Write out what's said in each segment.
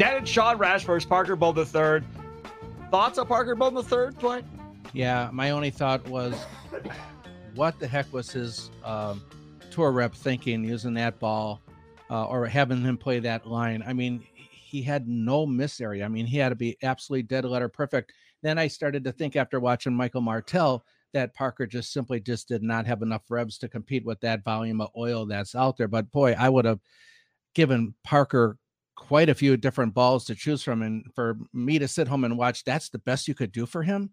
That is Sean Rashford, Parker Bohn the third. Thoughts on Parker Bohn the third, Dwight? Yeah, my only thought was, what the heck was his um, tour rep thinking using that ball uh, or having him play that line? I mean, he had no miss area. I mean, he had to be absolutely dead letter perfect. Then I started to think after watching Michael Martell that Parker just simply just did not have enough revs to compete with that volume of oil that's out there. But boy, I would have given Parker quite a few different balls to choose from. And for me to sit home and watch, that's the best you could do for him.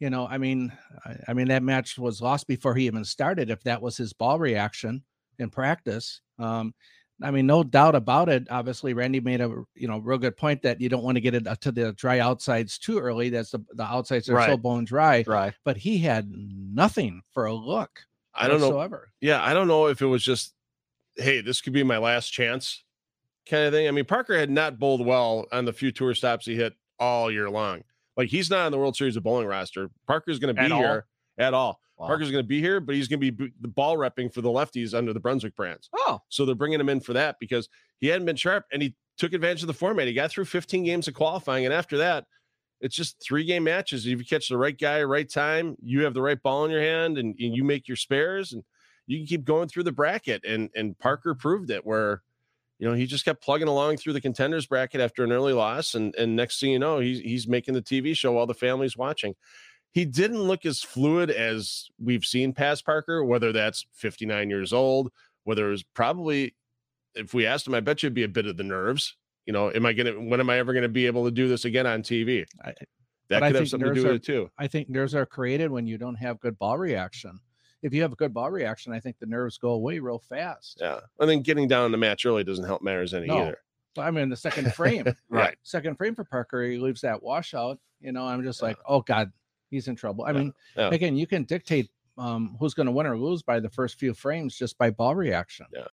You know, I mean, I, I mean, that match was lost before he even started. If that was his ball reaction in practice, um, I mean, no doubt about it. Obviously, Randy made a you know real good point that you don't want to get it uh, to the dry outsides too early. That's the the outsides are Right. so bone dry. Right. But he had nothing for a look. I don't know. Yeah, I don't know if it was just, hey, this could be my last chance kind of thing. I mean, Parker had not bowled well on the few tour stops he hit all year long. Like he's not on the World Series of Bowling roster. Parker's going to be At all? here at all. Wow. Parker's going to be here, but he's going to be the ball repping for the lefties under the Brunswick brands. Oh, So they're bringing him in for that because he hadn't been sharp and he took advantage of the format. He got through 15 games of qualifying. And after that, it's just three game matches. If you catch the right guy, right time, you have the right ball in your hand and, and you make your spares and you can keep going through the bracket. And and Parker proved it where, you know, he just kept plugging along through the contenders bracket after an early loss. And and next thing you know, he's he's making the TV show while the family's watching. He didn't look as fluid as we've seen past Parker, whether that's 59 years old, whether it was probably if we asked him, I bet you it'd be a bit of the nerves. You know, am I gonna when am I ever gonna be able to do this again on TV? I- That could have something to do nerves with are- it too. I think nerves are created when you don't have good ball reaction. If you have a good ball reaction, I think the nerves go away real fast. Yeah. And then getting down in the match early doesn't help matters any No. either. So I mean, the second frame, right. second frame for Parker, he leaves that washout. You know, I'm just like, oh God, he's in trouble. I mean, Yeah. again, you can dictate um, who's going to win or lose by the first few frames just by ball reaction. Yeah.